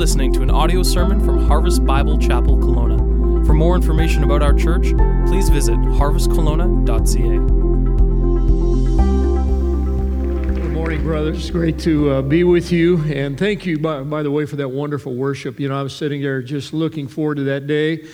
listening to an audio sermon from Harvest Bible Chapel Kelowna. For more information about our church, please visit harvestkelowna.ca. Good morning, brothers. Great to uh, be with you. And thank you, by, by the way, for that wonderful worship. You know, I was sitting there just looking forward to that day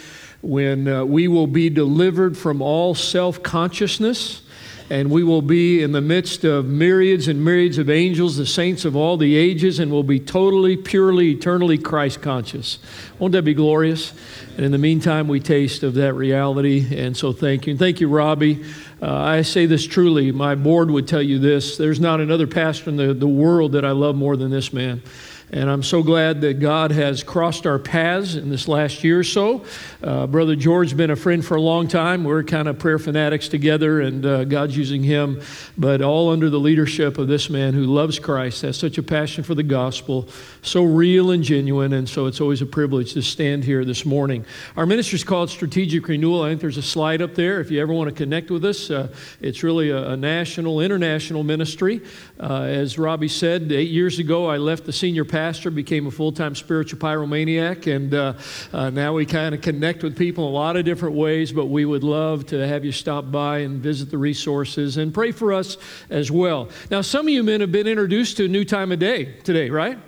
when uh, we will be delivered from all self consciousness and we will be in the midst of myriads and myriads of angels, the saints of all the ages, and will be totally, purely, eternally Christ conscious. Won't that be glorious? And in the meantime, we taste of that reality. And so thank you. And thank you, Robbie. Uh, I say this truly. My board would tell you this. There's not another pastor in the, the world that I love more than this man. And I'm so glad that God has crossed our paths in this last year or so. Uh, Brother George's been a friend for a long time. We're kind of prayer fanatics together, and uh, God's using him, but all under the leadership of this man who loves Christ, has such a passion for the gospel, so real and genuine. And so it's always a privilege to stand here this morning. Our ministry is called Strategic Renewal. I think there's a slide up there if you ever want to connect with us. Uh, it's really a, a, national, international ministry. Uh, as Robbie said, eight years ago, I left the senior pastor, became a full time spiritual pyromaniac, and uh, uh, now we kind of connect with people in a lot of different ways. But we would love to have you stop by and visit the resources and pray for us as well. Now, some of you men have been introduced to a new time of day today, right?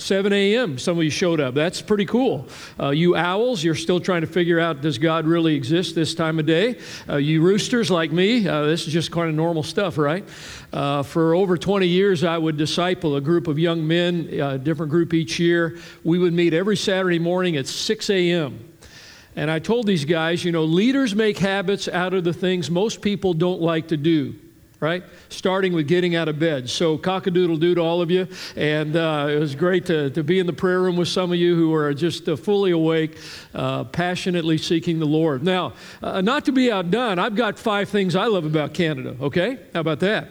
7 a.m. Some of you showed up. That's pretty cool. Uh, you owls, you're still trying to figure out does God really exist this time of day? Uh, you roosters like me, uh, this is just kind of normal stuff, right? Uh, for over 20 years, I would disciple a group of young men, a uh, different group each year. We would meet every Saturday morning at 6 a.m. And I told these guys, you know, leaders make habits out of the things most people don't like to do right? Starting with getting out of bed. So, cockadoodle doo to all of you. And uh, it was great to, to be in the prayer room with some of you who are just uh, fully awake, uh, passionately seeking the Lord. Now, uh, not to be outdone, I've got five things I love about Canada, okay? How about that?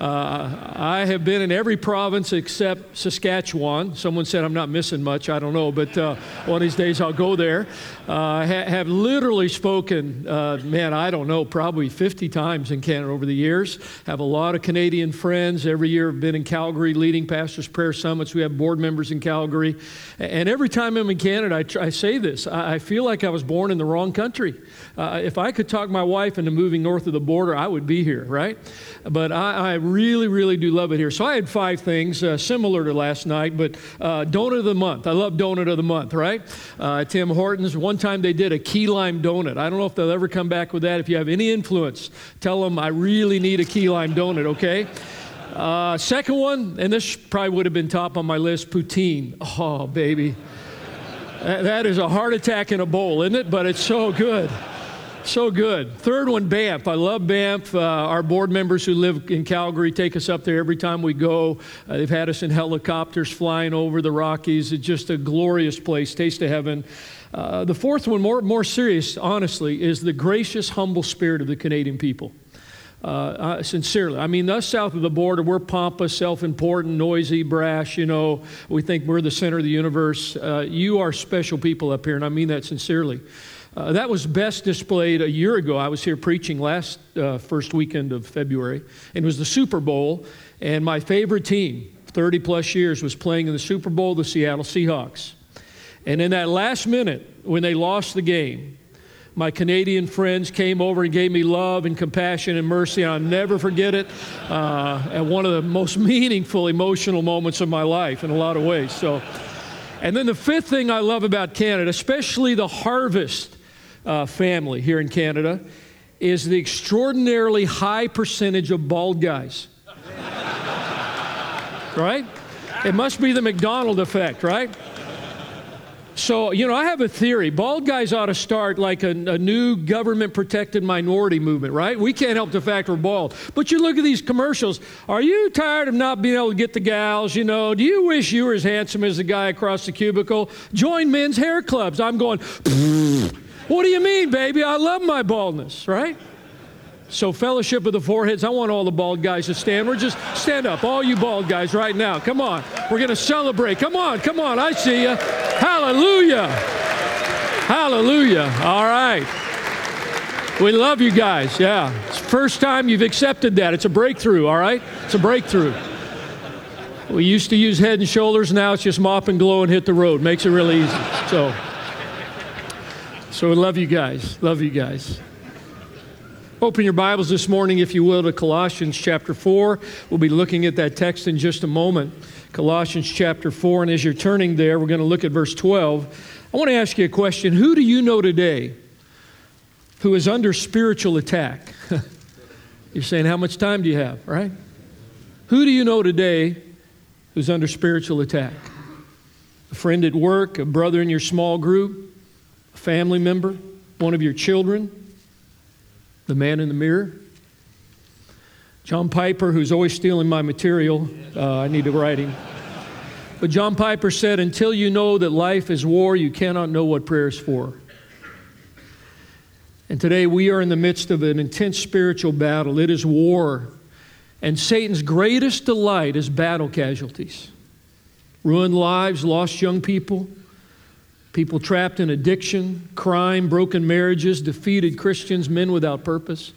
Uh, I have been in every province except Saskatchewan. Someone said I'm not missing much. I don't know, but uh, one of these days I'll go there. I ha- have literally spoken, uh, man, I don't know, probably 50 times in Canada over the years. Have a lot of Canadian friends. Every year I've been in Calgary leading pastors' prayer summits. We have board members in Calgary. And every time I'm in Canada, I, tr- I say this I-, I feel like I was born in the wrong country. Uh, if I could talk my wife into moving north of the border, I would be here, right? But I, I really, really do love it here. So I had five things uh, similar to last night, but uh, donut of the month. I love donut of the month, right? Uh, Tim Hortons. One time they did a key lime donut. I don't know if they'll ever come back with that. If you have any influence, tell them I really need a key lime donut, okay? Uh, second one, and this probably would have been top on my list poutine. Oh, baby. that is a heart attack in a bowl, isn't it? But it's so good. So good. Third one, Banff. I love Banff. Uh, our board members who live in Calgary take us up there every time we go. Uh, they've had us in helicopters flying over the Rockies. It's just a glorious place, taste of heaven. Uh, the fourth one, more, more serious, honestly, is the gracious, humble spirit of the Canadian people. Uh, sincerely. I mean, us south of the border, we're pompous, self important, noisy, brash, you know. We think we're the center of the universe. Uh, you are special people up here, and I mean that sincerely. Uh, that was best displayed a year ago. I was here preaching last uh, first weekend of February, and it was the Super Bowl. And my favorite team, 30 plus years, was playing in the Super Bowl, the Seattle Seahawks. And in that last minute, when they lost the game, my Canadian friends came over and gave me love and compassion and mercy. I'll never forget it. Uh, at one of the most meaningful, emotional moments of my life in a lot of ways. So, and then the fifth thing I love about Canada, especially the harvest uh, family here in Canada is the extraordinarily high percentage of bald guys. right? It must be the MacDonald effect, right? So, you know, I have a theory. Bald guys ought to start like a, a new government protected minority movement, right? We can't help the fact we're bald. But you look at these commercials. Are you tired of not being able to get the gals? You know, do you wish you were as handsome as the guy across the cubicle? Join men's hair clubs. I'm going, what do you mean, baby? I love my baldness, right? So, fellowship of the foreheads, I want all the bald guys to stand. We're just stand up, all you bald guys, right now. Come on. We're going to celebrate. Come on, come on. I see you. Hallelujah. Hallelujah. All right. We love you guys. Yeah. It's first time you've accepted that. It's a breakthrough, all right? It's a breakthrough. We used to use head and shoulders, now it's just mop and glow and hit the road. Makes it really easy. So, so we love you guys. Love you guys. Open your Bibles this morning, if you will, to Colossians chapter 4. We'll be looking at that text in just a moment. Colossians chapter 4. And as you're turning there, we're going to look at verse 12. I want to ask you a question. Who do you know today who is under spiritual attack? you're saying, How much time do you have, right? Who do you know today who's under spiritual attack? A friend at work, a brother in your small group, family member, one of your children? The Man in the Mirror. John Piper, who's always stealing my material, uh, I need to write him. But John Piper said, Until you know that life is war, you cannot know what prayer is for. And today we are in the midst of an intense spiritual battle. It is war. And Satan's greatest delight is battle casualties ruined lives, lost young people, people trapped in addiction, crime, broken marriages, defeated Christians, men without purpose.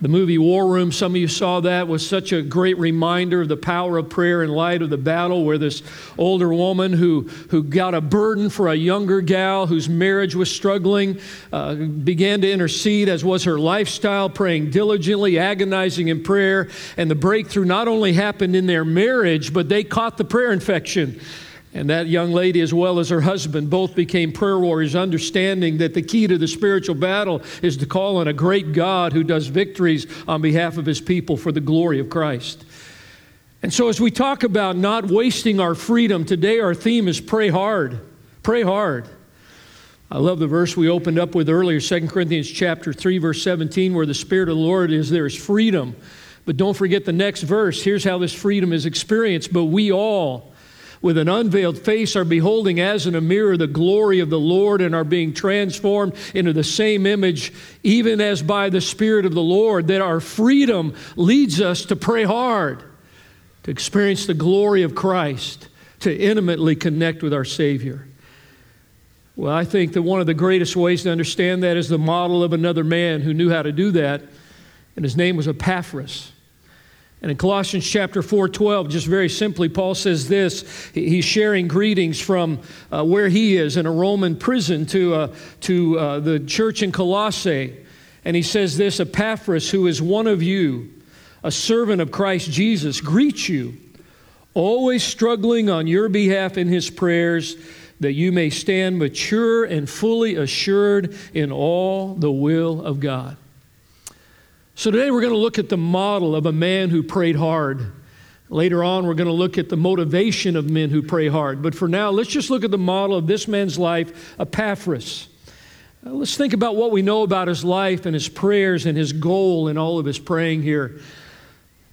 The movie War Room, some of you saw that, was such a great reminder of the power of prayer in light of the battle where this older woman who, who got a burden for a younger gal whose marriage was struggling uh, began to intercede, as was her lifestyle, praying diligently, agonizing in prayer. And the breakthrough not only happened in their marriage, but they caught the prayer infection. And that young lady, as well as her husband, both became prayer warriors, understanding that the key to the spiritual battle is to call on a great God who does victories on behalf of his people for the glory of Christ. And so, as we talk about not wasting our freedom, today our theme is pray hard. Pray hard. I love the verse we opened up with earlier, 2 Corinthians chapter 3, verse 17, where the Spirit of the Lord is, there is freedom. But don't forget the next verse. Here's how this freedom is experienced. But we all, with an unveiled face are beholding as in a mirror the glory of the Lord and are being transformed into the same image, even as by the Spirit of the Lord, that our freedom leads us to pray hard, to experience the glory of Christ, to intimately connect with our Savior. Well, I think that one of the greatest ways to understand that is the model of another man who knew how to do that, and his name was Epaphras. And in Colossians chapter 4 12, just very simply, Paul says this. He's sharing greetings from uh, where he is in a Roman prison to, uh, to uh, the church in Colossae. And he says this Epaphras, who is one of you, a servant of Christ Jesus, greets you, always struggling on your behalf in his prayers, that you may stand mature and fully assured in all the will of God. So today we're going to look at the model of a man who prayed hard. Later on, we're going to look at the motivation of men who pray hard. But for now, let's just look at the model of this man's life, Epaphras. Uh, let's think about what we know about his life and his prayers and his goal in all of his praying here.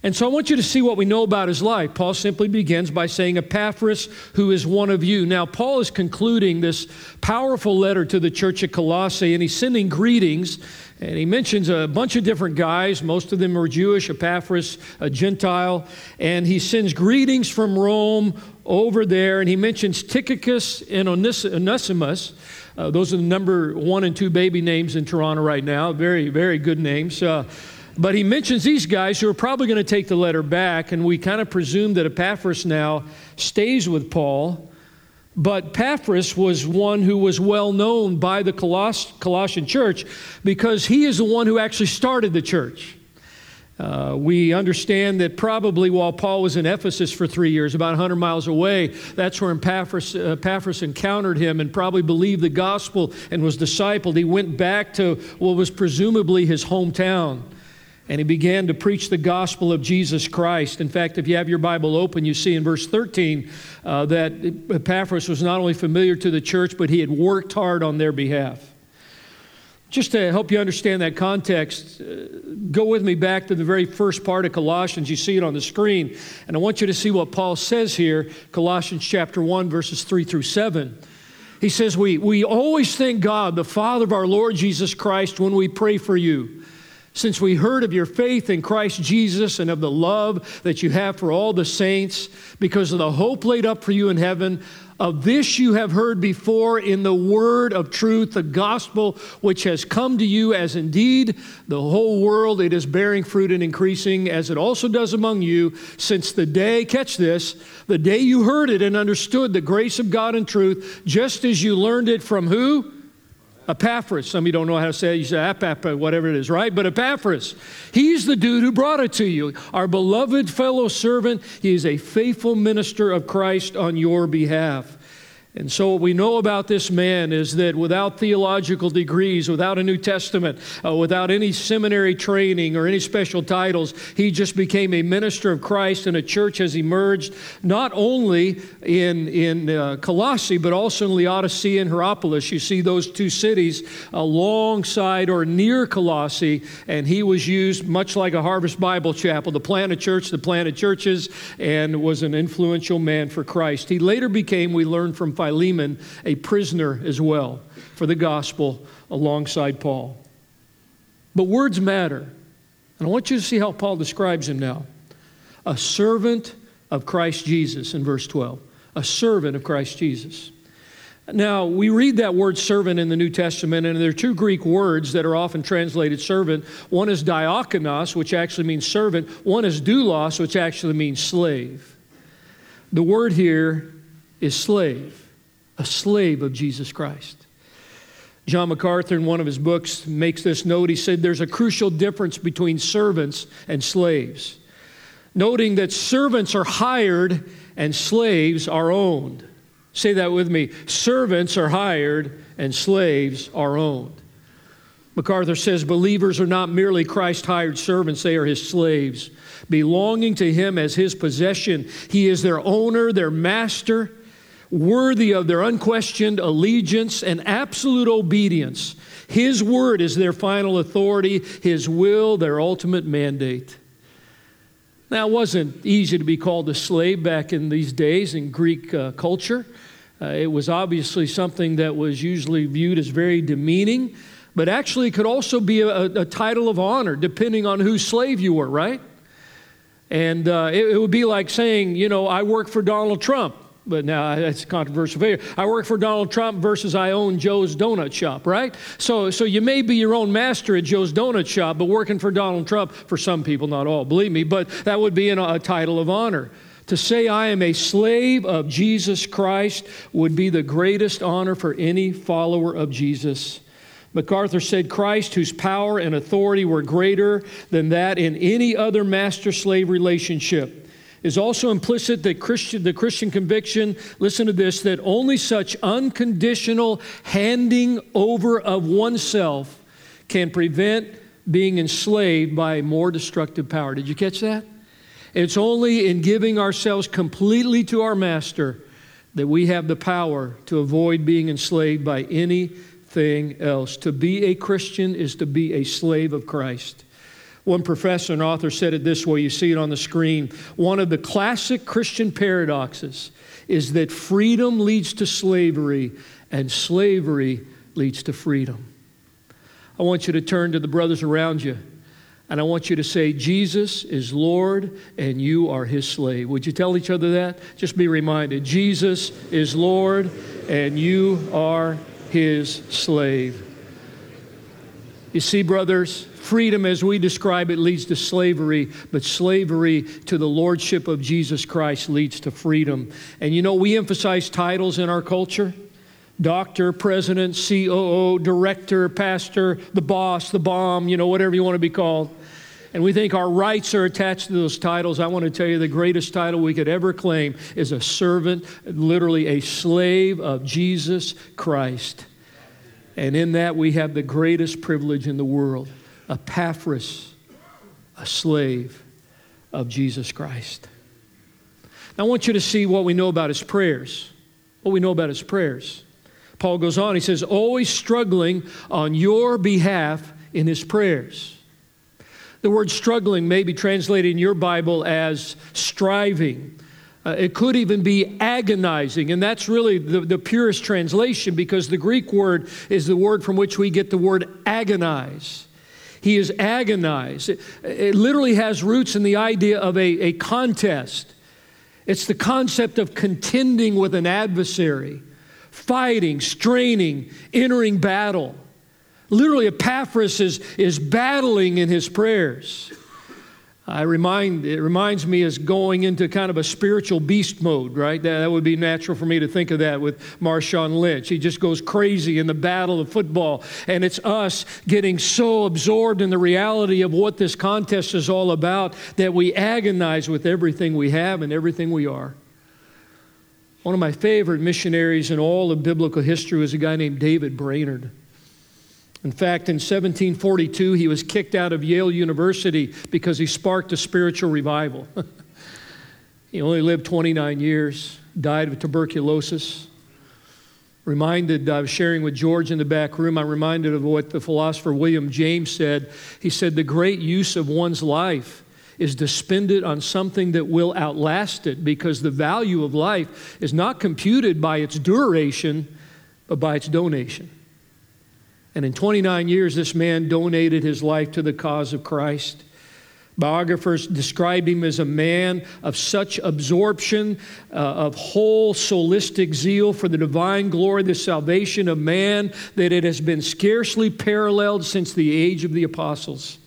And so I want you to see what we know about his life. Paul simply begins by saying, Epaphras, who is one of you. Now, Paul is concluding this powerful letter to the church at Colossae, and he's sending greetings. And he mentions a bunch of different guys. Most of them are Jewish, Epaphras, a Gentile. And he sends greetings from Rome over there. And he mentions Tychicus and Onesimus. Uh, those are the number one and two baby names in Toronto right now. Very, very good names. Uh, but he mentions these guys who are probably going to take the letter back, and we kind of presume that Epaphras now stays with Paul. But Epaphras was one who was well known by the Coloss- Colossian church because he is the one who actually started the church. Uh, we understand that probably while Paul was in Ephesus for three years, about 100 miles away, that's where Epaphras, Epaphras encountered him and probably believed the gospel and was discipled. He went back to what was presumably his hometown and he began to preach the gospel of Jesus Christ. In fact, if you have your Bible open, you see in verse 13 uh, that Epaphras was not only familiar to the church, but he had worked hard on their behalf. Just to help you understand that context, uh, go with me back to the very first part of Colossians. You see it on the screen. And I want you to see what Paul says here Colossians chapter 1, verses 3 through 7. He says, We, we always thank God, the Father of our Lord Jesus Christ, when we pray for you since we heard of your faith in Christ Jesus and of the love that you have for all the saints, because of the hope laid up for you in heaven, Of this you have heard before in the word of truth, the gospel which has come to you, as indeed the whole world it is bearing fruit and increasing, as it also does among you, since the day, catch this, the day you heard it and understood the grace of God and truth, just as you learned it from who? Epaphras. Some of you don't know how to say it. You say Apap, whatever it is, right? But Epaphras, he's the dude who brought it to you. Our beloved fellow servant. He is a faithful minister of Christ on your behalf. And so, what we know about this man is that without theological degrees, without a New Testament, uh, without any seminary training or any special titles, he just became a minister of Christ, and a church has emerged not only in, in uh, Colossae, but also in Laodicea and Hierapolis. You see those two cities alongside or near Colossae, and he was used much like a Harvest Bible Chapel to plant a church, to plant churches, and was an influential man for Christ. He later became, we learn from Philemon, a prisoner as well for the gospel alongside Paul. But words matter. And I want you to see how Paul describes him now a servant of Christ Jesus in verse 12. A servant of Christ Jesus. Now, we read that word servant in the New Testament, and there are two Greek words that are often translated servant. One is diakonos, which actually means servant, one is doulos, which actually means slave. The word here is slave a slave of Jesus Christ. John MacArthur, in one of his books, makes this note. He said there's a crucial difference between servants and slaves, noting that servants are hired and slaves are owned. Say that with me. Servants are hired and slaves are owned. MacArthur says believers are not merely Christ hired servants, they are his slaves, belonging to him as his possession. He is their owner, their master worthy of their unquestioned allegiance and absolute obedience. His word is their final authority, His will, their ultimate mandate. Now, it wasn't easy to be called a slave back in these days in Greek uh, culture. Uh, it was obviously something that was usually viewed as very demeaning, but actually could also be a, a title of honor depending on whose slave you were, right? And uh, it, it would be like saying, you know, I work for Donald Trump but now that's a controversial figure. I work for Donald Trump versus I own Joe's Donut Shop, right? So, so you may be your own master at Joe's Donut Shop, but working for Donald Trump, for some people, not all, believe me, but that would be a title of honor. To say I am a slave of Jesus Christ would be the greatest honor for any follower of Jesus. MacArthur said Christ, whose power and authority were greater than that in any other master slave relationship is also implicit that Christian, the Christian conviction, listen to this, that only such unconditional handing over of oneself can prevent being enslaved by more destructive power. Did you catch that? It's only in giving ourselves completely to our Master that we have the power to avoid being enslaved by anything else. To be a Christian is to be a slave of Christ. One professor and author said it this way you see it on the screen. One of the classic Christian paradoxes is that freedom leads to slavery and slavery leads to freedom. I want you to turn to the brothers around you and I want you to say, Jesus is Lord and you are his slave. Would you tell each other that? Just be reminded Jesus is Lord and you are his slave. You see, brothers, freedom as we describe it leads to slavery, but slavery to the lordship of Jesus Christ leads to freedom. And you know, we emphasize titles in our culture doctor, president, COO, director, pastor, the boss, the bomb, you know, whatever you want to be called. And we think our rights are attached to those titles. I want to tell you the greatest title we could ever claim is a servant, literally a slave of Jesus Christ. And in that, we have the greatest privilege in the world Epaphras, a slave of Jesus Christ. Now, I want you to see what we know about his prayers. What we know about his prayers. Paul goes on, he says, always struggling on your behalf in his prayers. The word struggling may be translated in your Bible as striving uh, it could even be agonizing, and that's really the, the purest translation because the Greek word is the word from which we get the word agonize. He is agonized. It, it literally has roots in the idea of a, a contest. It's the concept of contending with an adversary, fighting, straining, entering battle. Literally, Epaphras is, is battling in his prayers. I remind, it reminds me as going into kind of a spiritual beast mode, right? That, that would be natural for me to think of that with Marshawn Lynch. He just goes crazy in the battle of football. And it's us getting so absorbed in the reality of what this contest is all about that we agonize with everything we have and everything we are. One of my favorite missionaries in all of biblical history was a guy named David Brainerd. In fact, in 1742, he was kicked out of Yale University because he sparked a spiritual revival. he only lived 29 years, died of tuberculosis. Reminded, I was sharing with George in the back room, I'm reminded of what the philosopher William James said. He said, The great use of one's life is to spend it on something that will outlast it because the value of life is not computed by its duration, but by its donation. And in 29 years, this man donated his life to the cause of Christ. Biographers described him as a man of such absorption, uh, of whole solistic zeal for the divine glory, the salvation of man, that it has been scarcely paralleled since the age of the apostles.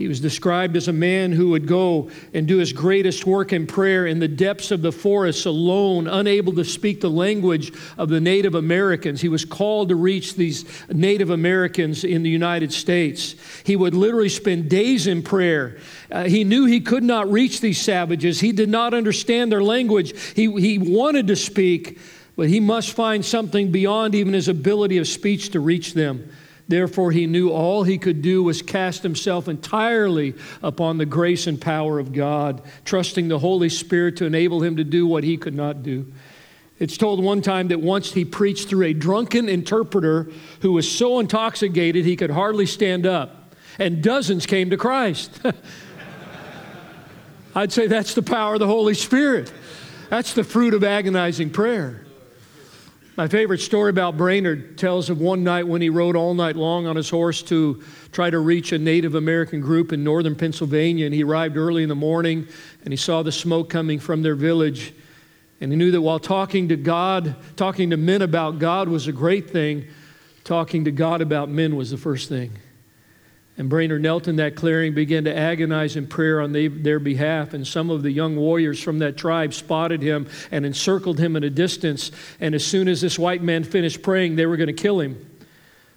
He was described as a man who would go and do his greatest work in prayer in the depths of the forests alone, unable to speak the language of the Native Americans. He was called to reach these Native Americans in the United States. He would literally spend days in prayer. Uh, he knew he could not reach these savages, he did not understand their language. He, he wanted to speak, but he must find something beyond even his ability of speech to reach them. Therefore, he knew all he could do was cast himself entirely upon the grace and power of God, trusting the Holy Spirit to enable him to do what he could not do. It's told one time that once he preached through a drunken interpreter who was so intoxicated he could hardly stand up, and dozens came to Christ. I'd say that's the power of the Holy Spirit. That's the fruit of agonizing prayer. My favorite story about Brainerd tells of one night when he rode all night long on his horse to try to reach a Native American group in northern Pennsylvania. And he arrived early in the morning and he saw the smoke coming from their village. And he knew that while talking to God, talking to men about God was a great thing, talking to God about men was the first thing. And Brainerd knelt in that clearing, began to agonize in prayer on their behalf. And some of the young warriors from that tribe spotted him and encircled him at a distance. And as soon as this white man finished praying, they were going to kill him.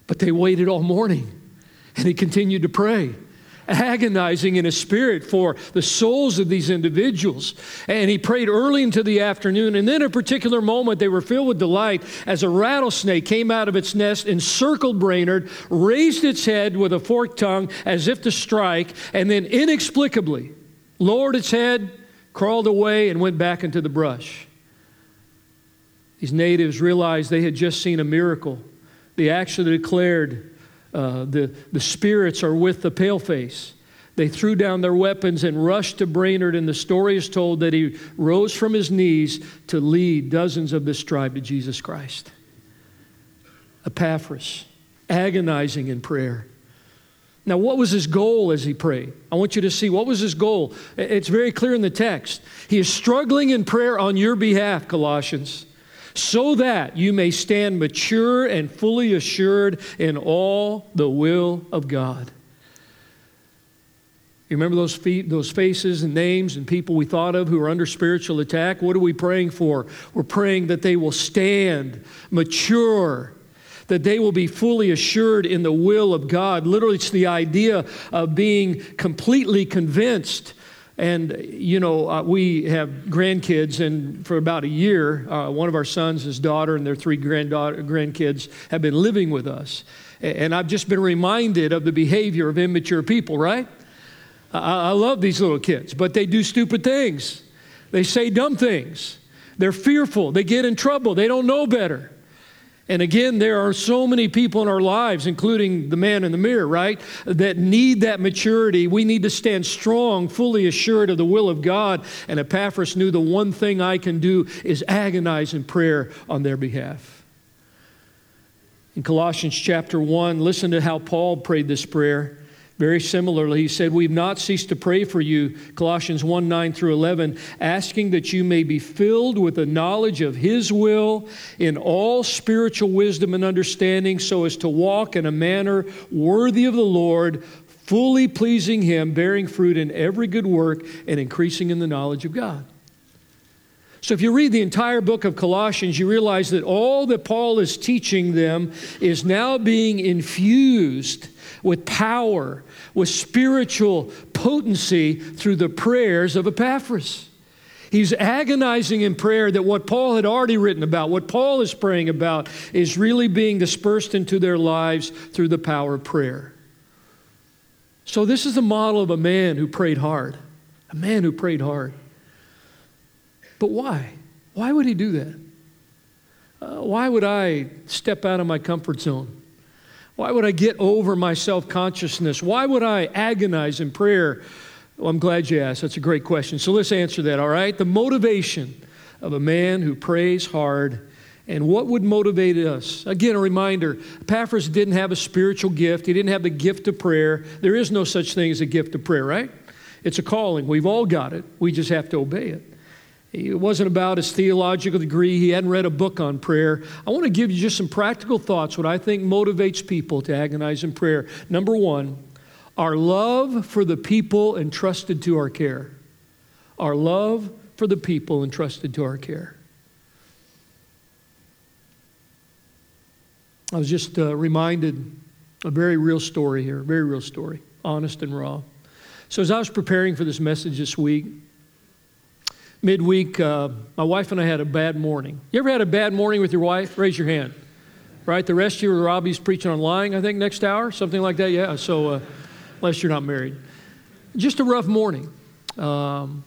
But they waited all morning, and he continued to pray agonizing in his spirit for the souls of these individuals. And he prayed early into the afternoon. And then, a particular moment, they were filled with delight as a rattlesnake came out of its nest, encircled Brainerd, raised its head with a forked tongue as if to strike, and then inexplicably lowered its head, crawled away, and went back into the brush. These natives realized they had just seen a miracle. They actually declared, uh, the, the spirits are with the paleface. They threw down their weapons and rushed to Brainerd, and the story is told that he rose from his knees to lead dozens of this tribe to Jesus Christ. Epaphras, agonizing in prayer. Now, what was his goal as he prayed? I want you to see what was his goal. It's very clear in the text. He is struggling in prayer on your behalf, Colossians so that you may stand mature and fully assured in all the will of God. You remember those, feet, those faces and names and people we thought of who are under spiritual attack? What are we praying for? We're praying that they will stand mature, that they will be fully assured in the will of God. Literally, it's the idea of being completely convinced and, you know, uh, we have grandkids, and for about a year, uh, one of our sons, his daughter, and their three grandkids have been living with us. And I've just been reminded of the behavior of immature people, right? I, I love these little kids, but they do stupid things. They say dumb things. They're fearful. They get in trouble. They don't know better. And again, there are so many people in our lives, including the man in the mirror, right, that need that maturity. We need to stand strong, fully assured of the will of God. And Epaphras knew the one thing I can do is agonize in prayer on their behalf. In Colossians chapter 1, listen to how Paul prayed this prayer Very similarly, he said, We've not ceased to pray for you, Colossians 1 9 through 11, asking that you may be filled with the knowledge of his will in all spiritual wisdom and understanding, so as to walk in a manner worthy of the Lord, fully pleasing him, bearing fruit in every good work, and increasing in the knowledge of God. So, if you read the entire book of Colossians, you realize that all that Paul is teaching them is now being infused with power, with spiritual potency through the prayers of Epaphras. He's agonizing in prayer that what Paul had already written about, what Paul is praying about, is really being dispersed into their lives through the power of prayer. So, this is the model of a man who prayed hard, a man who prayed hard. But why? Why would he do that? Uh, why would I step out of my comfort zone? Why would I get over my self consciousness? Why would I agonize in prayer? Well, I'm glad you asked. That's a great question. So let's answer that, all right? The motivation of a man who prays hard and what would motivate us? Again, a reminder Epaphras didn't have a spiritual gift, he didn't have the gift of prayer. There is no such thing as a gift of prayer, right? It's a calling. We've all got it, we just have to obey it. It wasn't about his theological degree. He hadn't read a book on prayer. I want to give you just some practical thoughts, what I think motivates people to agonize in prayer. Number one, our love for the people entrusted to our care. Our love for the people entrusted to our care. I was just uh, reminded a very real story here, very real story, honest and raw. So, as I was preparing for this message this week, midweek, uh, my wife and I had a bad morning. You ever had a bad morning with your wife? Raise your hand. Right? The rest of you, Robbie's preaching on lying, I think, next hour, something like that. Yeah, so uh, unless you're not married. Just a rough morning. Um,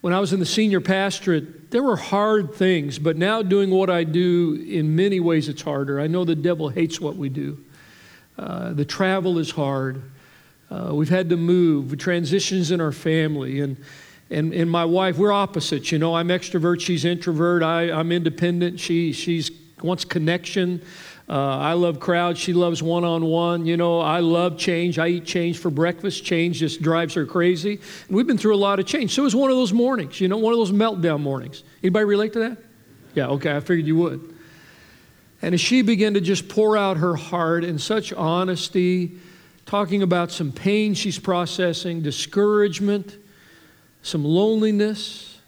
when I was in the senior pastorate, there were hard things, but now doing what I do, in many ways, it's harder. I know the devil hates what we do. Uh, the travel is hard. Uh, we've had to move, transitions in our family, and and, and my wife, we're opposites. You know, I'm extrovert, she's introvert. I, I'm independent, she she's wants connection. Uh, I love crowds. She loves one on one. You know, I love change. I eat change for breakfast. Change just drives her crazy. And we've been through a lot of change. So it was one of those mornings, you know, one of those meltdown mornings. Anybody relate to that? Yeah, okay, I figured you would. And as she began to just pour out her heart in such honesty, talking about some pain she's processing, discouragement, some loneliness,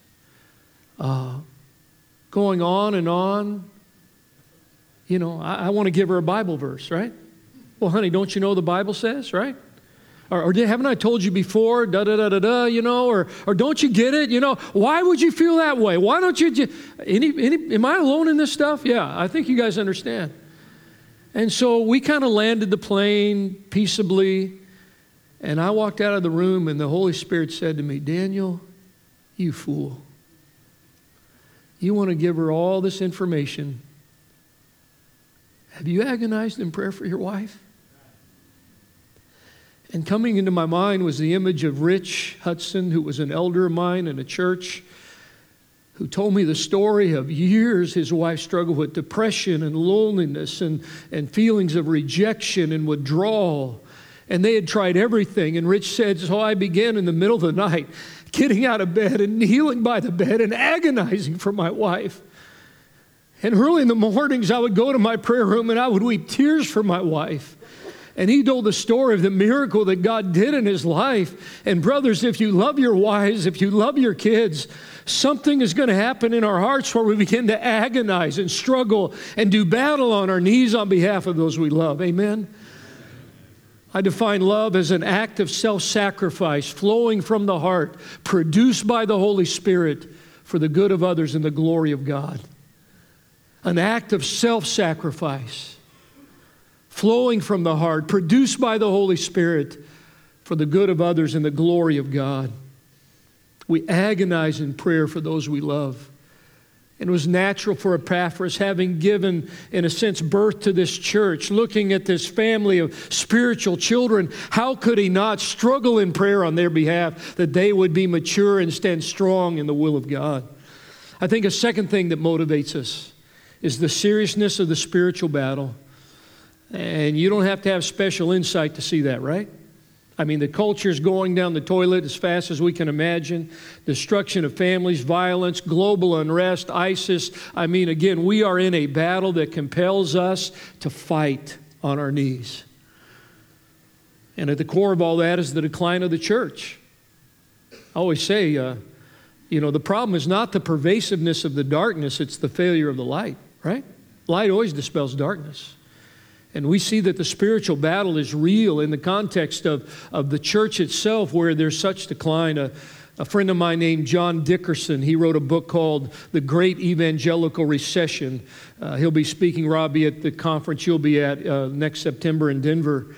uh, going on and on. You know, I, I want to give her a Bible verse, right? Well, honey, don't you know the Bible says, right? Or, or haven't I told you before, da da da da da, you know, or, or don't you get it? You know, why would you feel that way? Why don't you? Any, any, am I alone in this stuff? Yeah, I think you guys understand. And so we kind of landed the plane peaceably. And I walked out of the room, and the Holy Spirit said to me, Daniel, you fool. You want to give her all this information. Have you agonized in prayer for your wife? And coming into my mind was the image of Rich Hudson, who was an elder of mine in a church, who told me the story of years his wife struggled with depression and loneliness and, and feelings of rejection and withdrawal. And they had tried everything. And Rich said, So I began in the middle of the night getting out of bed and kneeling by the bed and agonizing for my wife. And early in the mornings, I would go to my prayer room and I would weep tears for my wife. And he told the story of the miracle that God did in his life. And, brothers, if you love your wives, if you love your kids, something is going to happen in our hearts where we begin to agonize and struggle and do battle on our knees on behalf of those we love. Amen? I define love as an act of self sacrifice flowing from the heart, produced by the Holy Spirit for the good of others and the glory of God. An act of self sacrifice flowing from the heart, produced by the Holy Spirit for the good of others and the glory of God. We agonize in prayer for those we love. And it was natural for Epaphras, having given, in a sense, birth to this church, looking at this family of spiritual children, how could he not struggle in prayer on their behalf that they would be mature and stand strong in the will of God? I think a second thing that motivates us is the seriousness of the spiritual battle. And you don't have to have special insight to see that, right? I mean, the culture is going down the toilet as fast as we can imagine. Destruction of families, violence, global unrest, ISIS. I mean, again, we are in a battle that compels us to fight on our knees. And at the core of all that is the decline of the church. I always say, uh, you know, the problem is not the pervasiveness of the darkness, it's the failure of the light, right? Light always dispels darkness. And we see that the spiritual battle is real in the context of, of the church itself, where there's such decline. A, a friend of mine named John Dickerson, he wrote a book called The Great Evangelical Recession. Uh, he'll be speaking, Robbie, at the conference you'll be at uh, next September in Denver.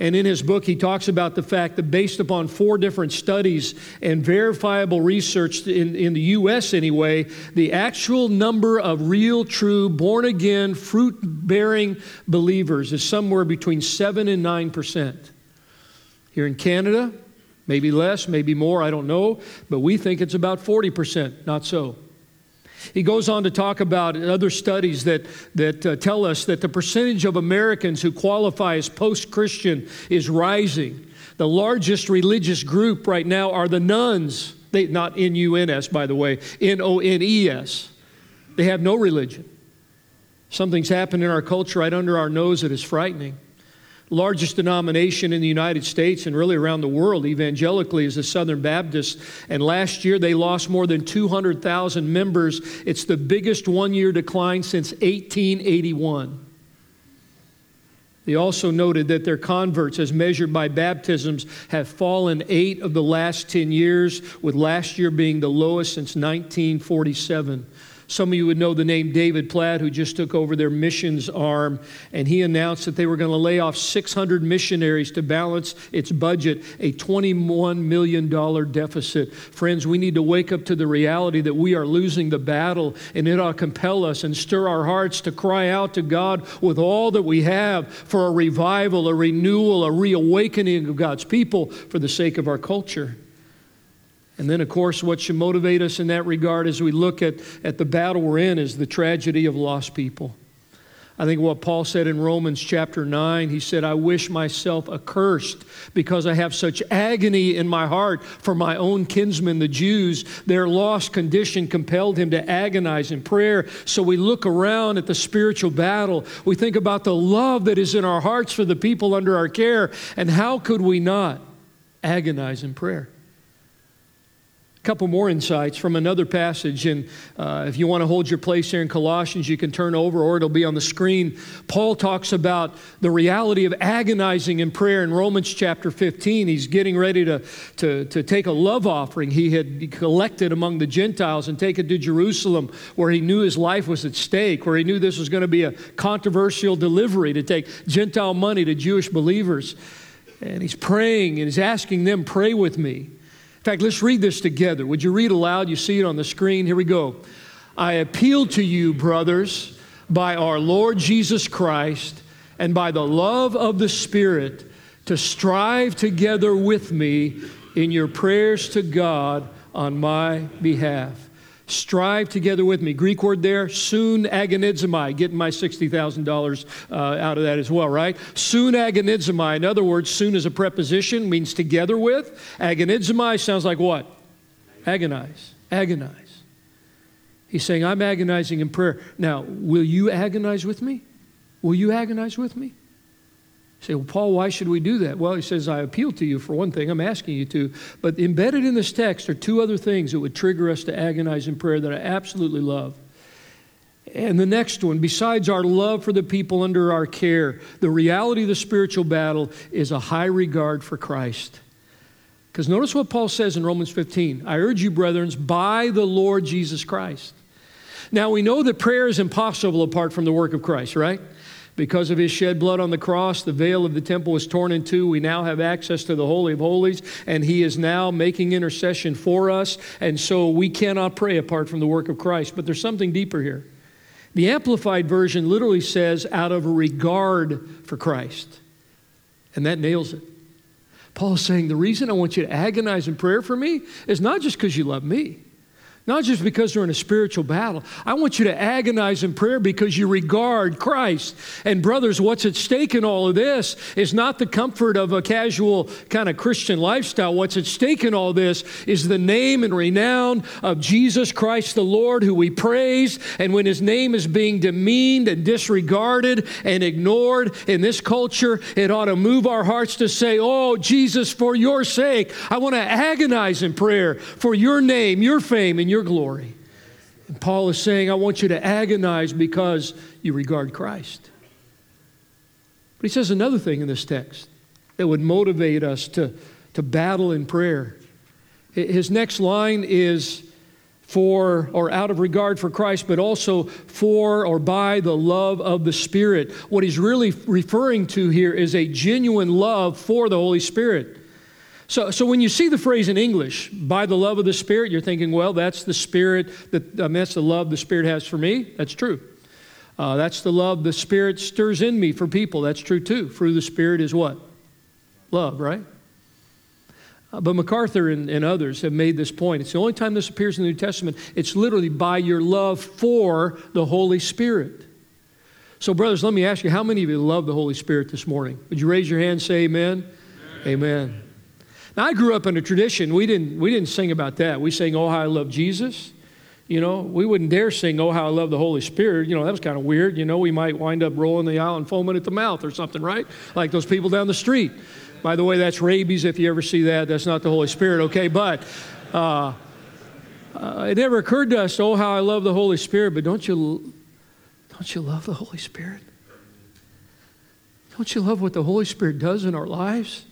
And in his book, he talks about the fact that based upon four different studies and verifiable research in, in the U.S. anyway, the actual number of real, true, born again, fruit bearing believers is somewhere between 7 and 9%. Here in Canada, maybe less, maybe more, I don't know, but we think it's about 40%. Not so. He goes on to talk about other studies that, that uh, tell us that the percentage of Americans who qualify as post Christian is rising. The largest religious group right now are the nuns. They, not N U N S, by the way, N O N E S. They have no religion. Something's happened in our culture right under our nose that is frightening largest denomination in the United States and really around the world evangelically is the Southern Baptist. And last year they lost more than 200,000 members. It's the biggest one year decline since 1881. They also noted that their converts, as measured by baptisms, have fallen eight of the last 10 years, with last year being the lowest since 1947. Some of you would know the name David Platt, who just took over their missions arm, and he announced that they were going to lay off 600 missionaries to balance its budget, a $21 million deficit. Friends, we need to wake up to the reality that we are losing the battle, and it ought to compel us and stir our hearts to cry out to God with all that we have for a revival, a renewal, a reawakening of God's people for the sake of our culture. And then, of course, what should motivate us in that regard as we look at, at the battle we're in is the tragedy of lost people. I think what Paul said in Romans chapter 9, he said, I wish myself accursed because I have such agony in my heart for my own kinsmen, the Jews. Their lost condition compelled him to agonize in prayer. So we look around at the spiritual battle. We think about the love that is in our hearts for the people under our care, and how could we not agonize in prayer? A couple more insights from another passage. And uh, if you want to hold your place here in Colossians, you can turn over or it'll be on the screen. Paul talks about the reality of agonizing in prayer in Romans chapter 15. He's getting ready to, to, to take a love offering he had collected among the Gentiles and take it to Jerusalem, where he knew his life was at stake, where he knew this was going to be a controversial delivery to take Gentile money to Jewish believers. And he's praying and he's asking them, Pray with me. In fact, let's read this together. Would you read aloud? You see it on the screen. Here we go. I appeal to you, brothers, by our Lord Jesus Christ and by the love of the Spirit, to strive together with me in your prayers to God on my behalf strive together with me. Greek word there, soon agonizomai, getting my $60,000 uh, out of that as well, right? Soon agonizomai. In other words, soon is a preposition, means together with. Agonizomai sounds like what? Agonize. Agonize. He's saying, I'm agonizing in prayer. Now, will you agonize with me? Will you agonize with me? Say, well, Paul, why should we do that? Well, he says, I appeal to you for one thing. I'm asking you to. But embedded in this text are two other things that would trigger us to agonize in prayer that I absolutely love. And the next one, besides our love for the people under our care, the reality of the spiritual battle is a high regard for Christ. Because notice what Paul says in Romans 15 I urge you, brethren, by the Lord Jesus Christ. Now, we know that prayer is impossible apart from the work of Christ, right? Because of his shed blood on the cross, the veil of the temple was torn in two. We now have access to the Holy of Holies, and he is now making intercession for us. And so we cannot pray apart from the work of Christ. But there's something deeper here. The Amplified Version literally says, out of regard for Christ. And that nails it. Paul is saying, the reason I want you to agonize in prayer for me is not just because you love me. Not just because they're in a spiritual battle. I want you to agonize in prayer because you regard Christ. And, brothers, what's at stake in all of this is not the comfort of a casual kind of Christian lifestyle. What's at stake in all this is the name and renown of Jesus Christ the Lord, who we praise. And when his name is being demeaned and disregarded and ignored in this culture, it ought to move our hearts to say, Oh, Jesus, for your sake, I want to agonize in prayer for your name, your fame, and your your glory. And Paul is saying, I want you to agonize because you regard Christ. But he says another thing in this text that would motivate us to, to battle in prayer. His next line is for or out of regard for Christ, but also for or by the love of the Spirit. What he's really referring to here is a genuine love for the Holy Spirit. So, so when you see the phrase in English, by the love of the Spirit, you're thinking, well, that's the Spirit, that, um, that's the love the Spirit has for me. That's true. Uh, that's the love the Spirit stirs in me for people. That's true too. Of the Spirit is what? Love, right? Uh, but MacArthur and, and others have made this point. It's the only time this appears in the New Testament. It's literally by your love for the Holy Spirit. So, brothers, let me ask you how many of you love the Holy Spirit this morning? Would you raise your hand and say amen? Amen. amen. Now, I grew up in a tradition, we didn't, we didn't sing about that. We sang, Oh, how I love Jesus. You know, we wouldn't dare sing, Oh, how I love the Holy Spirit. You know, that was kind of weird. You know, we might wind up rolling the aisle and foaming at the mouth or something, right? Like those people down the street. By the way, that's rabies if you ever see that. That's not the Holy Spirit, okay? But uh, uh, it never occurred to us, Oh, how I love the Holy Spirit. But don't you, don't you love the Holy Spirit? Don't you love what the Holy Spirit does in our lives?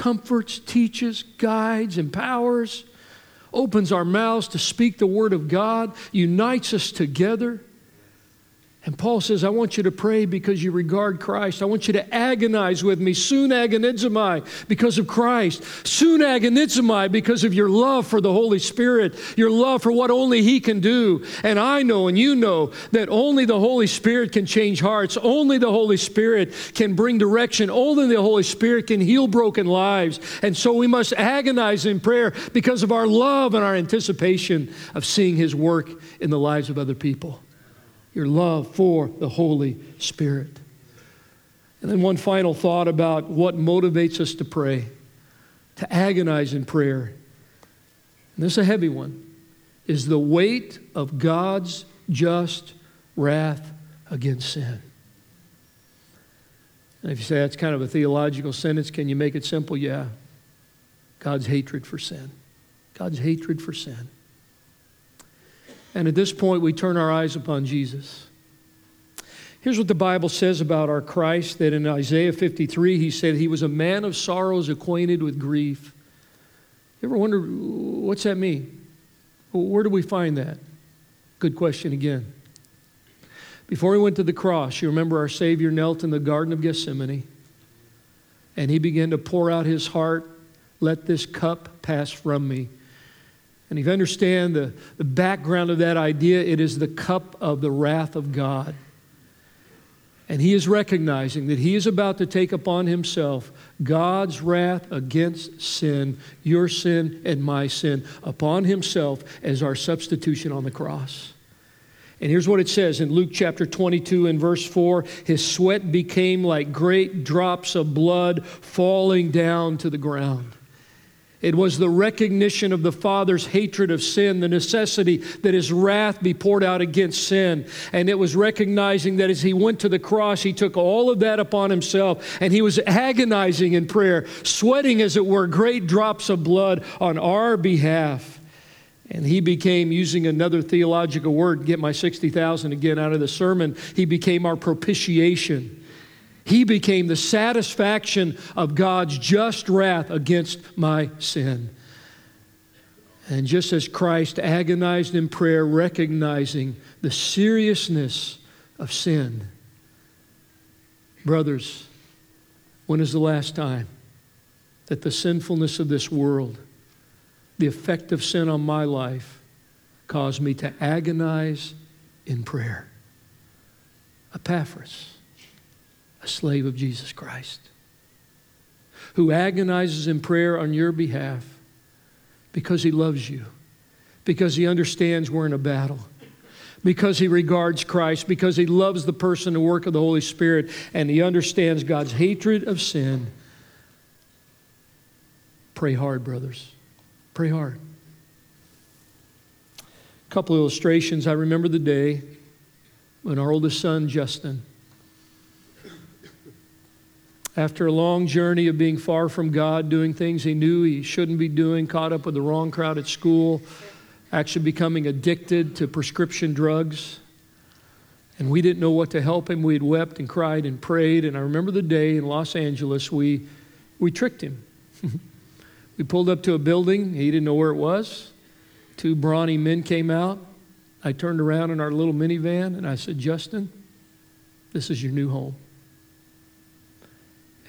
Comforts, teaches, guides, empowers, opens our mouths to speak the word of God, unites us together. And Paul says, I want you to pray because you regard Christ. I want you to agonize with me. Soon agonizomai because of Christ. Soon agonizomai because of your love for the Holy Spirit, your love for what only He can do. And I know and you know that only the Holy Spirit can change hearts. Only the Holy Spirit can bring direction. Only the Holy Spirit can heal broken lives. And so we must agonize in prayer because of our love and our anticipation of seeing His work in the lives of other people your love for the Holy Spirit. And then one final thought about what motivates us to pray, to agonize in prayer. And this is a heavy one is the weight of God's just wrath against sin. And if you say that's kind of a theological sentence, can you make it simple? Yeah. God's hatred for sin. God's hatred for sin. And at this point, we turn our eyes upon Jesus. Here's what the Bible says about our Christ that in Isaiah 53, he said he was a man of sorrows, acquainted with grief. You ever wonder, what's that mean? Where do we find that? Good question again. Before he went to the cross, you remember our Savior knelt in the Garden of Gethsemane and he began to pour out his heart, let this cup pass from me. And if you understand the, the background of that idea, it is the cup of the wrath of God. And he is recognizing that he is about to take upon himself God's wrath against sin, your sin and my sin, upon himself as our substitution on the cross. And here's what it says in Luke chapter 22 and verse 4 His sweat became like great drops of blood falling down to the ground. It was the recognition of the Father's hatred of sin, the necessity that his wrath be poured out against sin. And it was recognizing that as he went to the cross, he took all of that upon himself. And he was agonizing in prayer, sweating, as it were, great drops of blood on our behalf. And he became, using another theological word, get my 60,000 again out of the sermon, he became our propitiation. He became the satisfaction of God's just wrath against my sin. And just as Christ agonized in prayer, recognizing the seriousness of sin, brothers, when is the last time that the sinfulness of this world, the effect of sin on my life, caused me to agonize in prayer? Epaphras a slave of Jesus Christ, who agonizes in prayer on your behalf because he loves you, because he understands we're in a battle because he regards Christ, because he loves the person and work of the Holy Spirit, and he understands God's hatred of sin. Pray hard, brothers. Pray hard. A couple illustrations. I remember the day when our oldest son, Justin, after a long journey of being far from God, doing things he knew he shouldn't be doing, caught up with the wrong crowd at school, actually becoming addicted to prescription drugs. And we didn't know what to help him. We had wept and cried and prayed. And I remember the day in Los Angeles, we, we tricked him. we pulled up to a building. He didn't know where it was. Two brawny men came out. I turned around in our little minivan and I said, Justin, this is your new home.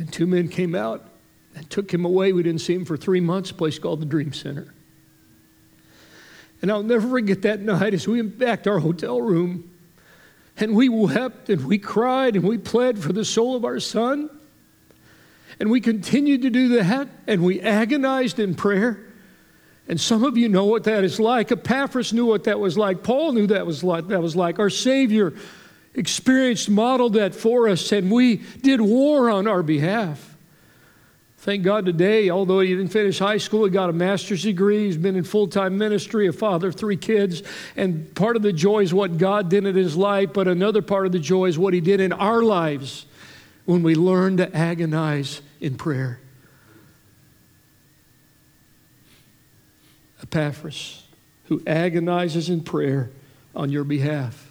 And two men came out and took him away. We didn't see him for three months, place called the Dream Center. And I'll never forget that night as we went back to our hotel room and we wept and we cried and we pled for the soul of our son. And we continued to do that and we agonized in prayer. And some of you know what that is like. Epaphras knew what that was like. Paul knew that was like that was like. Our Savior experienced, modeled that for us, and we did war on our behalf. Thank God today, although he didn't finish high school, he got a master's degree. He's been in full time ministry, a father of three kids. And part of the joy is what God did in his life, but another part of the joy is what he did in our lives when we learn to agonize in prayer. Epaphras, who agonizes in prayer on your behalf.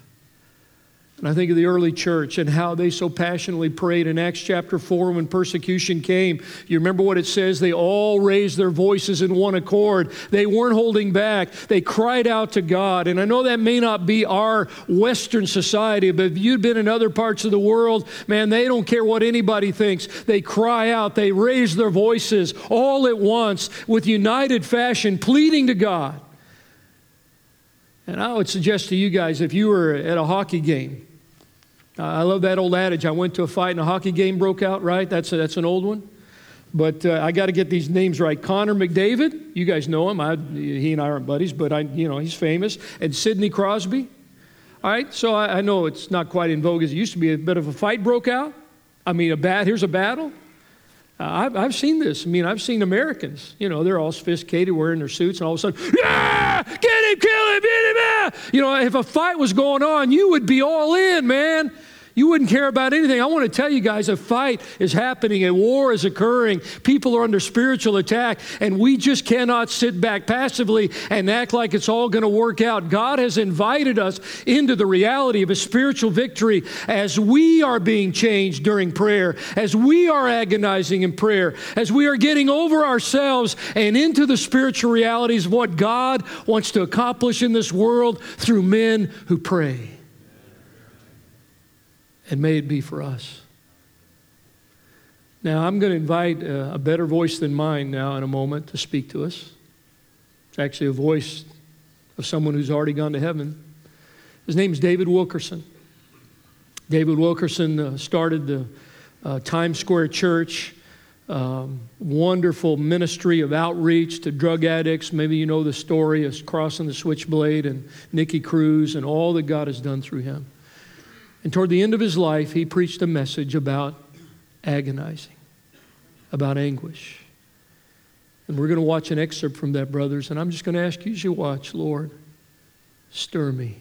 And I think of the early church and how they so passionately prayed in Acts chapter 4 when persecution came. You remember what it says? They all raised their voices in one accord. They weren't holding back. They cried out to God. And I know that may not be our Western society, but if you'd been in other parts of the world, man, they don't care what anybody thinks. They cry out, they raise their voices all at once with united fashion, pleading to God. And I would suggest to you guys if you were at a hockey game, I love that old adage. I went to a fight and a hockey game broke out, right? That's, a, that's an old one. But uh, I got to get these names right. Connor McDavid, you guys know him. I, he and I aren't buddies, but I, you know, he's famous. And Sidney Crosby. All right, so I, I know it's not quite in vogue as it used to be. A bit of a fight broke out. I mean, a bat. Here's a battle. Uh, I've, I've seen this. I mean, I've seen Americans. You know, they're all sophisticated, wearing their suits, and all of a sudden, yeah, get him, kill him, hit him. Yeah. You know, if a fight was going on, you would be all in, man. You wouldn't care about anything. I want to tell you guys a fight is happening, a war is occurring. People are under spiritual attack, and we just cannot sit back passively and act like it's all going to work out. God has invited us into the reality of a spiritual victory as we are being changed during prayer, as we are agonizing in prayer, as we are getting over ourselves and into the spiritual realities of what God wants to accomplish in this world through men who pray and may it be for us. Now, I'm going to invite a, a better voice than mine now in a moment to speak to us. It's actually a voice of someone who's already gone to heaven. His name is David Wilkerson. David Wilkerson uh, started the uh, Times Square Church. Um, wonderful ministry of outreach to drug addicts. Maybe you know the story of Cross and the Switchblade and Nicky Cruz and all that God has done through him. And toward the end of his life, he preached a message about agonizing, about anguish. And we're going to watch an excerpt from that, brothers. And I'm just going to ask you as you watch, Lord, stir me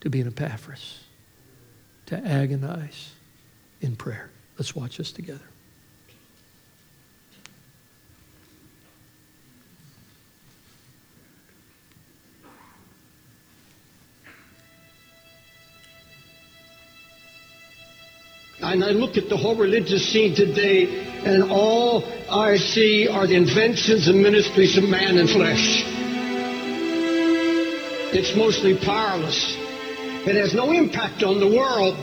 to be an Epaphras, to agonize in prayer. Let's watch this together. And I look at the whole religious scene today, and all I see are the inventions and ministries of man and flesh. It's mostly powerless. It has no impact on the world.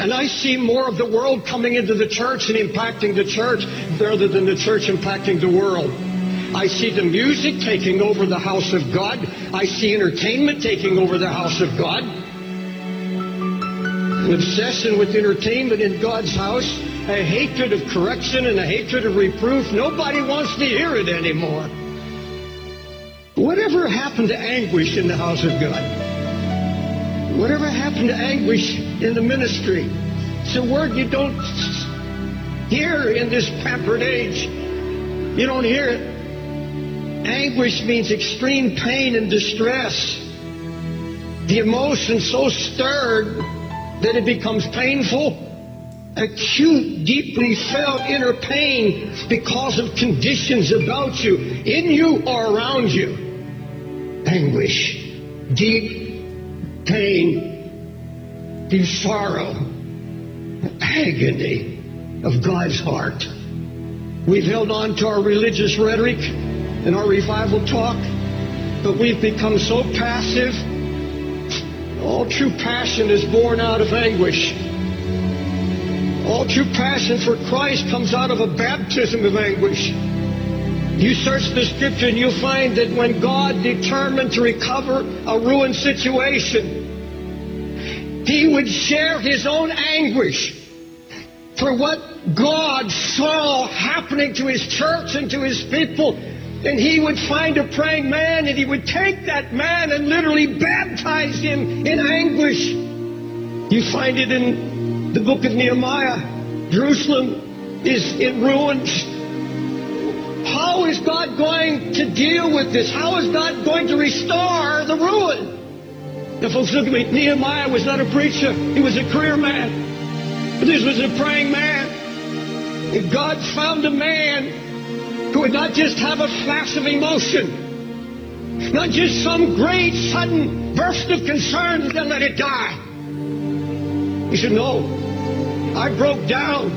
And I see more of the world coming into the church and impacting the church rather than the church impacting the world. I see the music taking over the house of God. I see entertainment taking over the house of God obsession with entertainment in God's house, a hatred of correction and a hatred of reproof. Nobody wants to hear it anymore. Whatever happened to anguish in the house of God? Whatever happened to anguish in the ministry? It's a word you don't hear in this pampered age. You don't hear it. Anguish means extreme pain and distress. The emotion so stirred that it becomes painful. Acute, deeply felt inner pain because of conditions about you, in you or around you. Anguish, deep pain, deep sorrow, agony of God's heart. We've held on to our religious rhetoric and our revival talk, but we've become so passive. All true passion is born out of anguish. All true passion for Christ comes out of a baptism of anguish. You search the scripture and you'll find that when God determined to recover a ruined situation, He would share His own anguish for what God saw happening to His church and to His people. And He would find a praying man and He would take that man and literally baptize him in anguish. You find it in the book of Nehemiah. Jerusalem is in ruins. How is God going to deal with this? How is God going to restore the ruin? Now, folks, look at me. Nehemiah was not a preacher. He was a career man. But this was a praying man. And God found a man would not just have a flash of emotion, not just some great sudden burst of concern and then let it die. He said, No, I broke down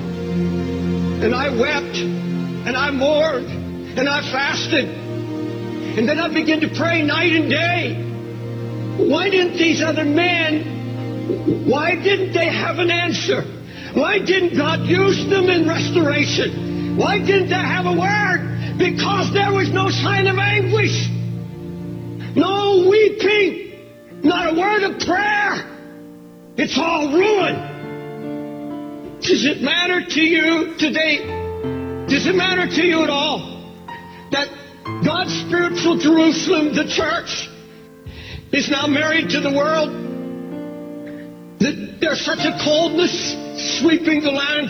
and I wept and I mourned and I fasted. And then I began to pray night and day. Why didn't these other men, why didn't they have an answer? Why didn't God use them in restoration? Why didn't they have a word? Because there was no sign of anguish, no weeping, not a word of prayer. It's all ruin. Does it matter to you today? Does it matter to you at all that God's spiritual Jerusalem, the church, is now married to the world? That there's such a coldness sweeping the land?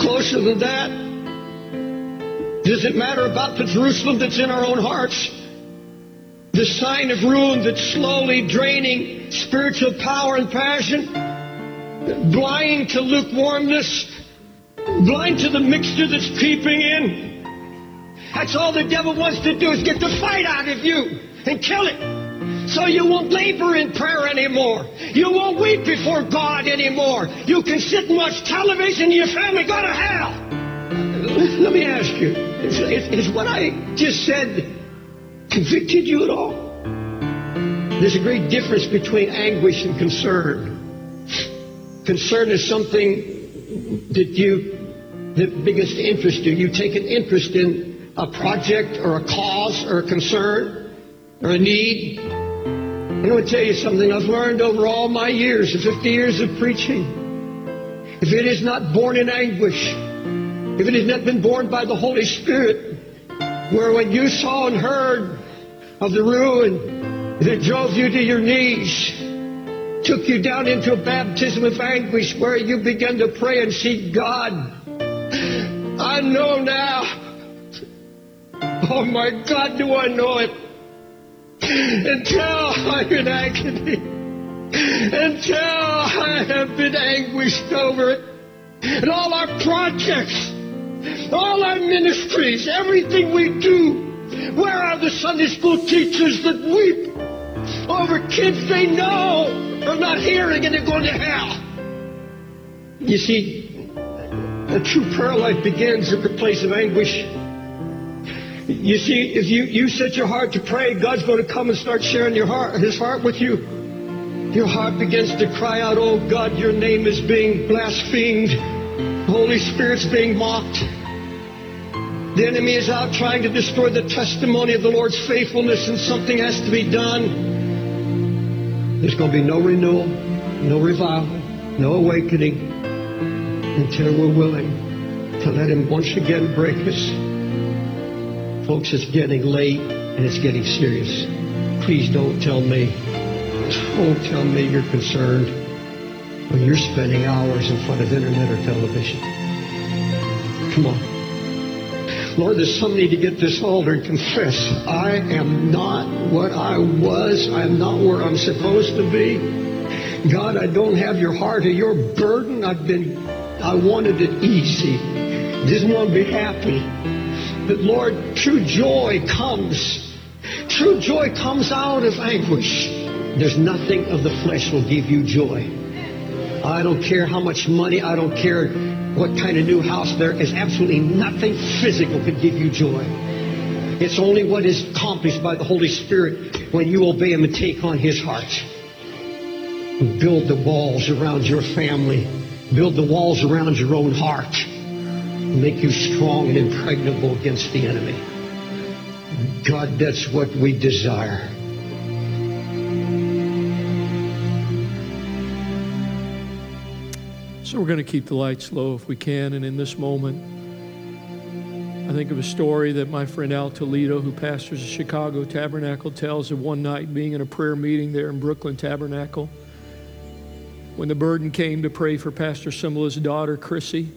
Closer than that, does it matter about the Jerusalem that's in our own hearts? The sign of ruin that's slowly draining spiritual power and passion? blind to lukewarmness, blind to the mixture that's creeping in. That's all the devil wants to do is get the fight out of you and kill it. So you won't labor in prayer anymore. You won't weep before God anymore. You can sit and watch television and your family go to hell. Let me ask you, is, is what I just said convicted you at all? There's a great difference between anguish and concern. Concern is something that you, that biggest interest you. You take an interest in a project or a cause or a concern or a need. I'm going to tell you something I've learned over all my years, 50 years of preaching. If it is not born in anguish, if it has not been born by the Holy Spirit, where when you saw and heard of the ruin that drove you to your knees, took you down into a baptism of anguish where you began to pray and seek God. I know now. Oh my God, do I know it? Until I'm in agony. Until I have been anguished over it. And all our projects, all our ministries, everything we do. Where are the Sunday school teachers that weep over kids they know? are not hearing and they're going to hell. You see, a true prayer life begins at the place of anguish. You see, if you, you set your heart to pray, God's going to come and start sharing your heart, His heart with you. Your heart begins to cry out, Oh God, your name is being blasphemed. The Holy Spirit's being mocked. The enemy is out trying to destroy the testimony of the Lord's faithfulness, and something has to be done. There's going to be no renewal, no revival, no awakening until we're willing to let Him once again break us. Folks, it's getting late. and it's getting serious. Please don't tell me. Don't tell me you're concerned when you're spending hours in front of internet or television. Come on. Lord, there's some need to get this altar and confess I am not what I was. I'm not where I'm supposed to be. God, I don't have your heart or your burden. I've been, I wanted it easy. Didn't want to be happy. But Lord, true joy comes. True joy comes out of anguish. There's nothing of the flesh will give you joy. I don't care how much money, I don't care what kind of new house there is. Absolutely nothing physical could give you joy. It's only what is accomplished by the Holy Spirit when you obey Him and take on His heart. Build the walls around your family. Build the walls around your own heart. Make you strong and impregnable against the enemy. God, that's what we desire. We're going to keep the lights low if we can. And in this moment, I think of a story that my friend Al Toledo, who pastors the Chicago Tabernacle, tells of one night being in a prayer meeting there in Brooklyn Tabernacle when the burden came to pray for Pastor Cymbala's daughter, Chrissy.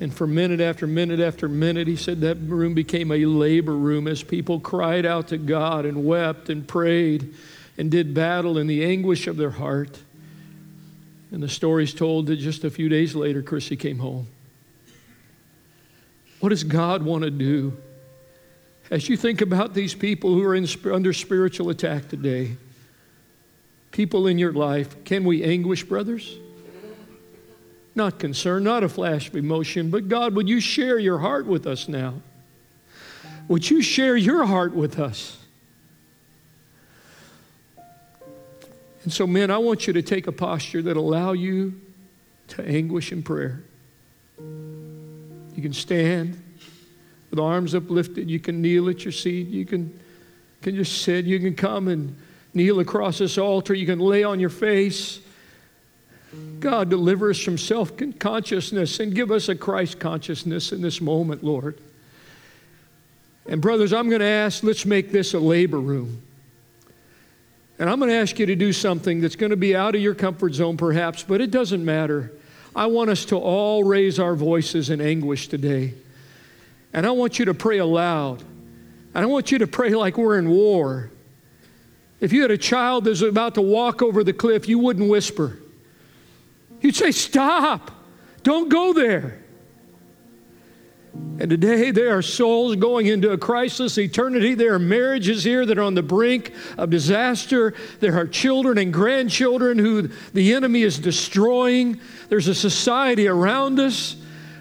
And for minute after minute after minute, he said that room became a labor room as people cried out to God and wept and prayed and did battle in the anguish of their heart. And the story's told that just a few days later, Chrissy came home. What does God want to do? As you think about these people who are in, under spiritual attack today, people in your life, can we anguish, brothers? Not concern, not a flash of emotion, but God, would you share your heart with us now? Would you share your heart with us? And so, men, I want you to take a posture that allow you to anguish in prayer. You can stand with arms uplifted. You can kneel at your seat. You can, can just sit. You can come and kneel across this altar. You can lay on your face. God, deliver us from self consciousness and give us a Christ consciousness in this moment, Lord. And, brothers, I'm going to ask let's make this a labor room. And I'm going to ask you to do something that's going to be out of your comfort zone, perhaps, but it doesn't matter. I want us to all raise our voices in anguish today. And I want you to pray aloud. And I want you to pray like we're in war. If you had a child that's about to walk over the cliff, you wouldn't whisper. You'd say, Stop, don't go there. And today there are souls going into a crisis eternity. There are marriages here that are on the brink of disaster. There are children and grandchildren who the enemy is destroying. There's a society around us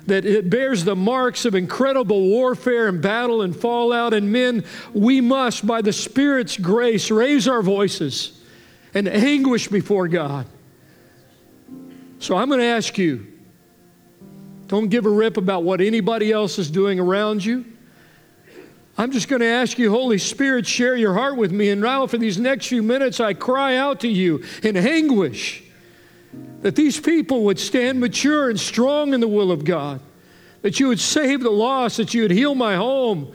that it bears the marks of incredible warfare and battle and fallout. And men, we must, by the Spirit's grace, raise our voices and anguish before God. So I'm going to ask you don't give a rip about what anybody else is doing around you. I'm just going to ask you, Holy Spirit, share your heart with me. And now, for these next few minutes, I cry out to you in anguish that these people would stand mature and strong in the will of God, that you would save the lost, that you would heal my home,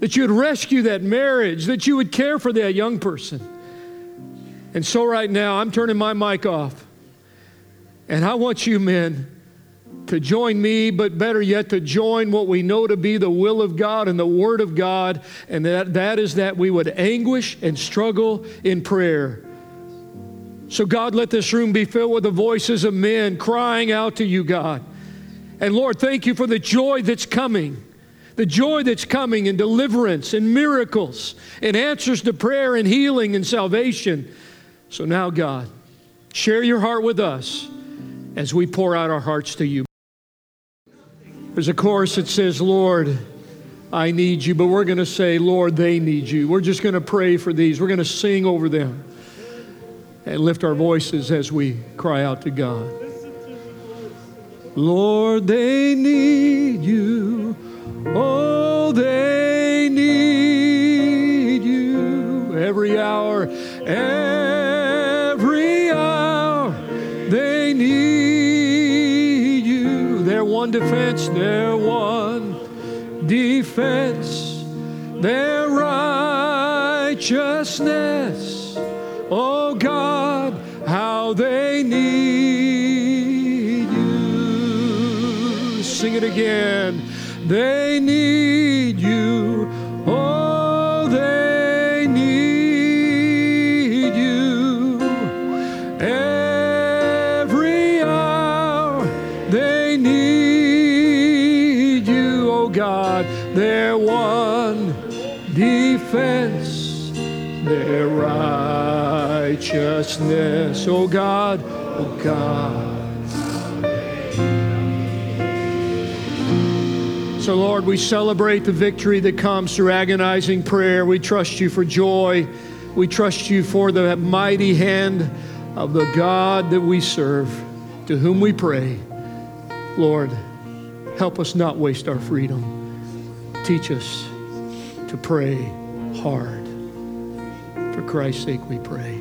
that you would rescue that marriage, that you would care for that young person. And so, right now, I'm turning my mic off. And I want you, men, to join me, but better yet, to join what we know to be the will of God and the Word of God, and that, that is that we would anguish and struggle in prayer. So, God, let this room be filled with the voices of men crying out to you, God. And Lord, thank you for the joy that's coming. The joy that's coming in deliverance and miracles and answers to prayer and healing and salvation. So now, God, share your heart with us as we pour out our hearts to you. There's a chorus that says, Lord, I need you, but we're going to say, Lord, they need you. We're just going to pray for these. We're going to sing over them and lift our voices as we cry out to God. Lord, they need you. Oh, they need you every hour. Every one defense, their one defense. their righteousness. Oh God, how they need you. Sing it again. They need you. Righteousness, oh God, oh God. So, Lord, we celebrate the victory that comes through agonizing prayer. We trust you for joy. We trust you for the mighty hand of the God that we serve, to whom we pray. Lord, help us not waste our freedom. Teach us to pray hard. For Christ's sake, we pray.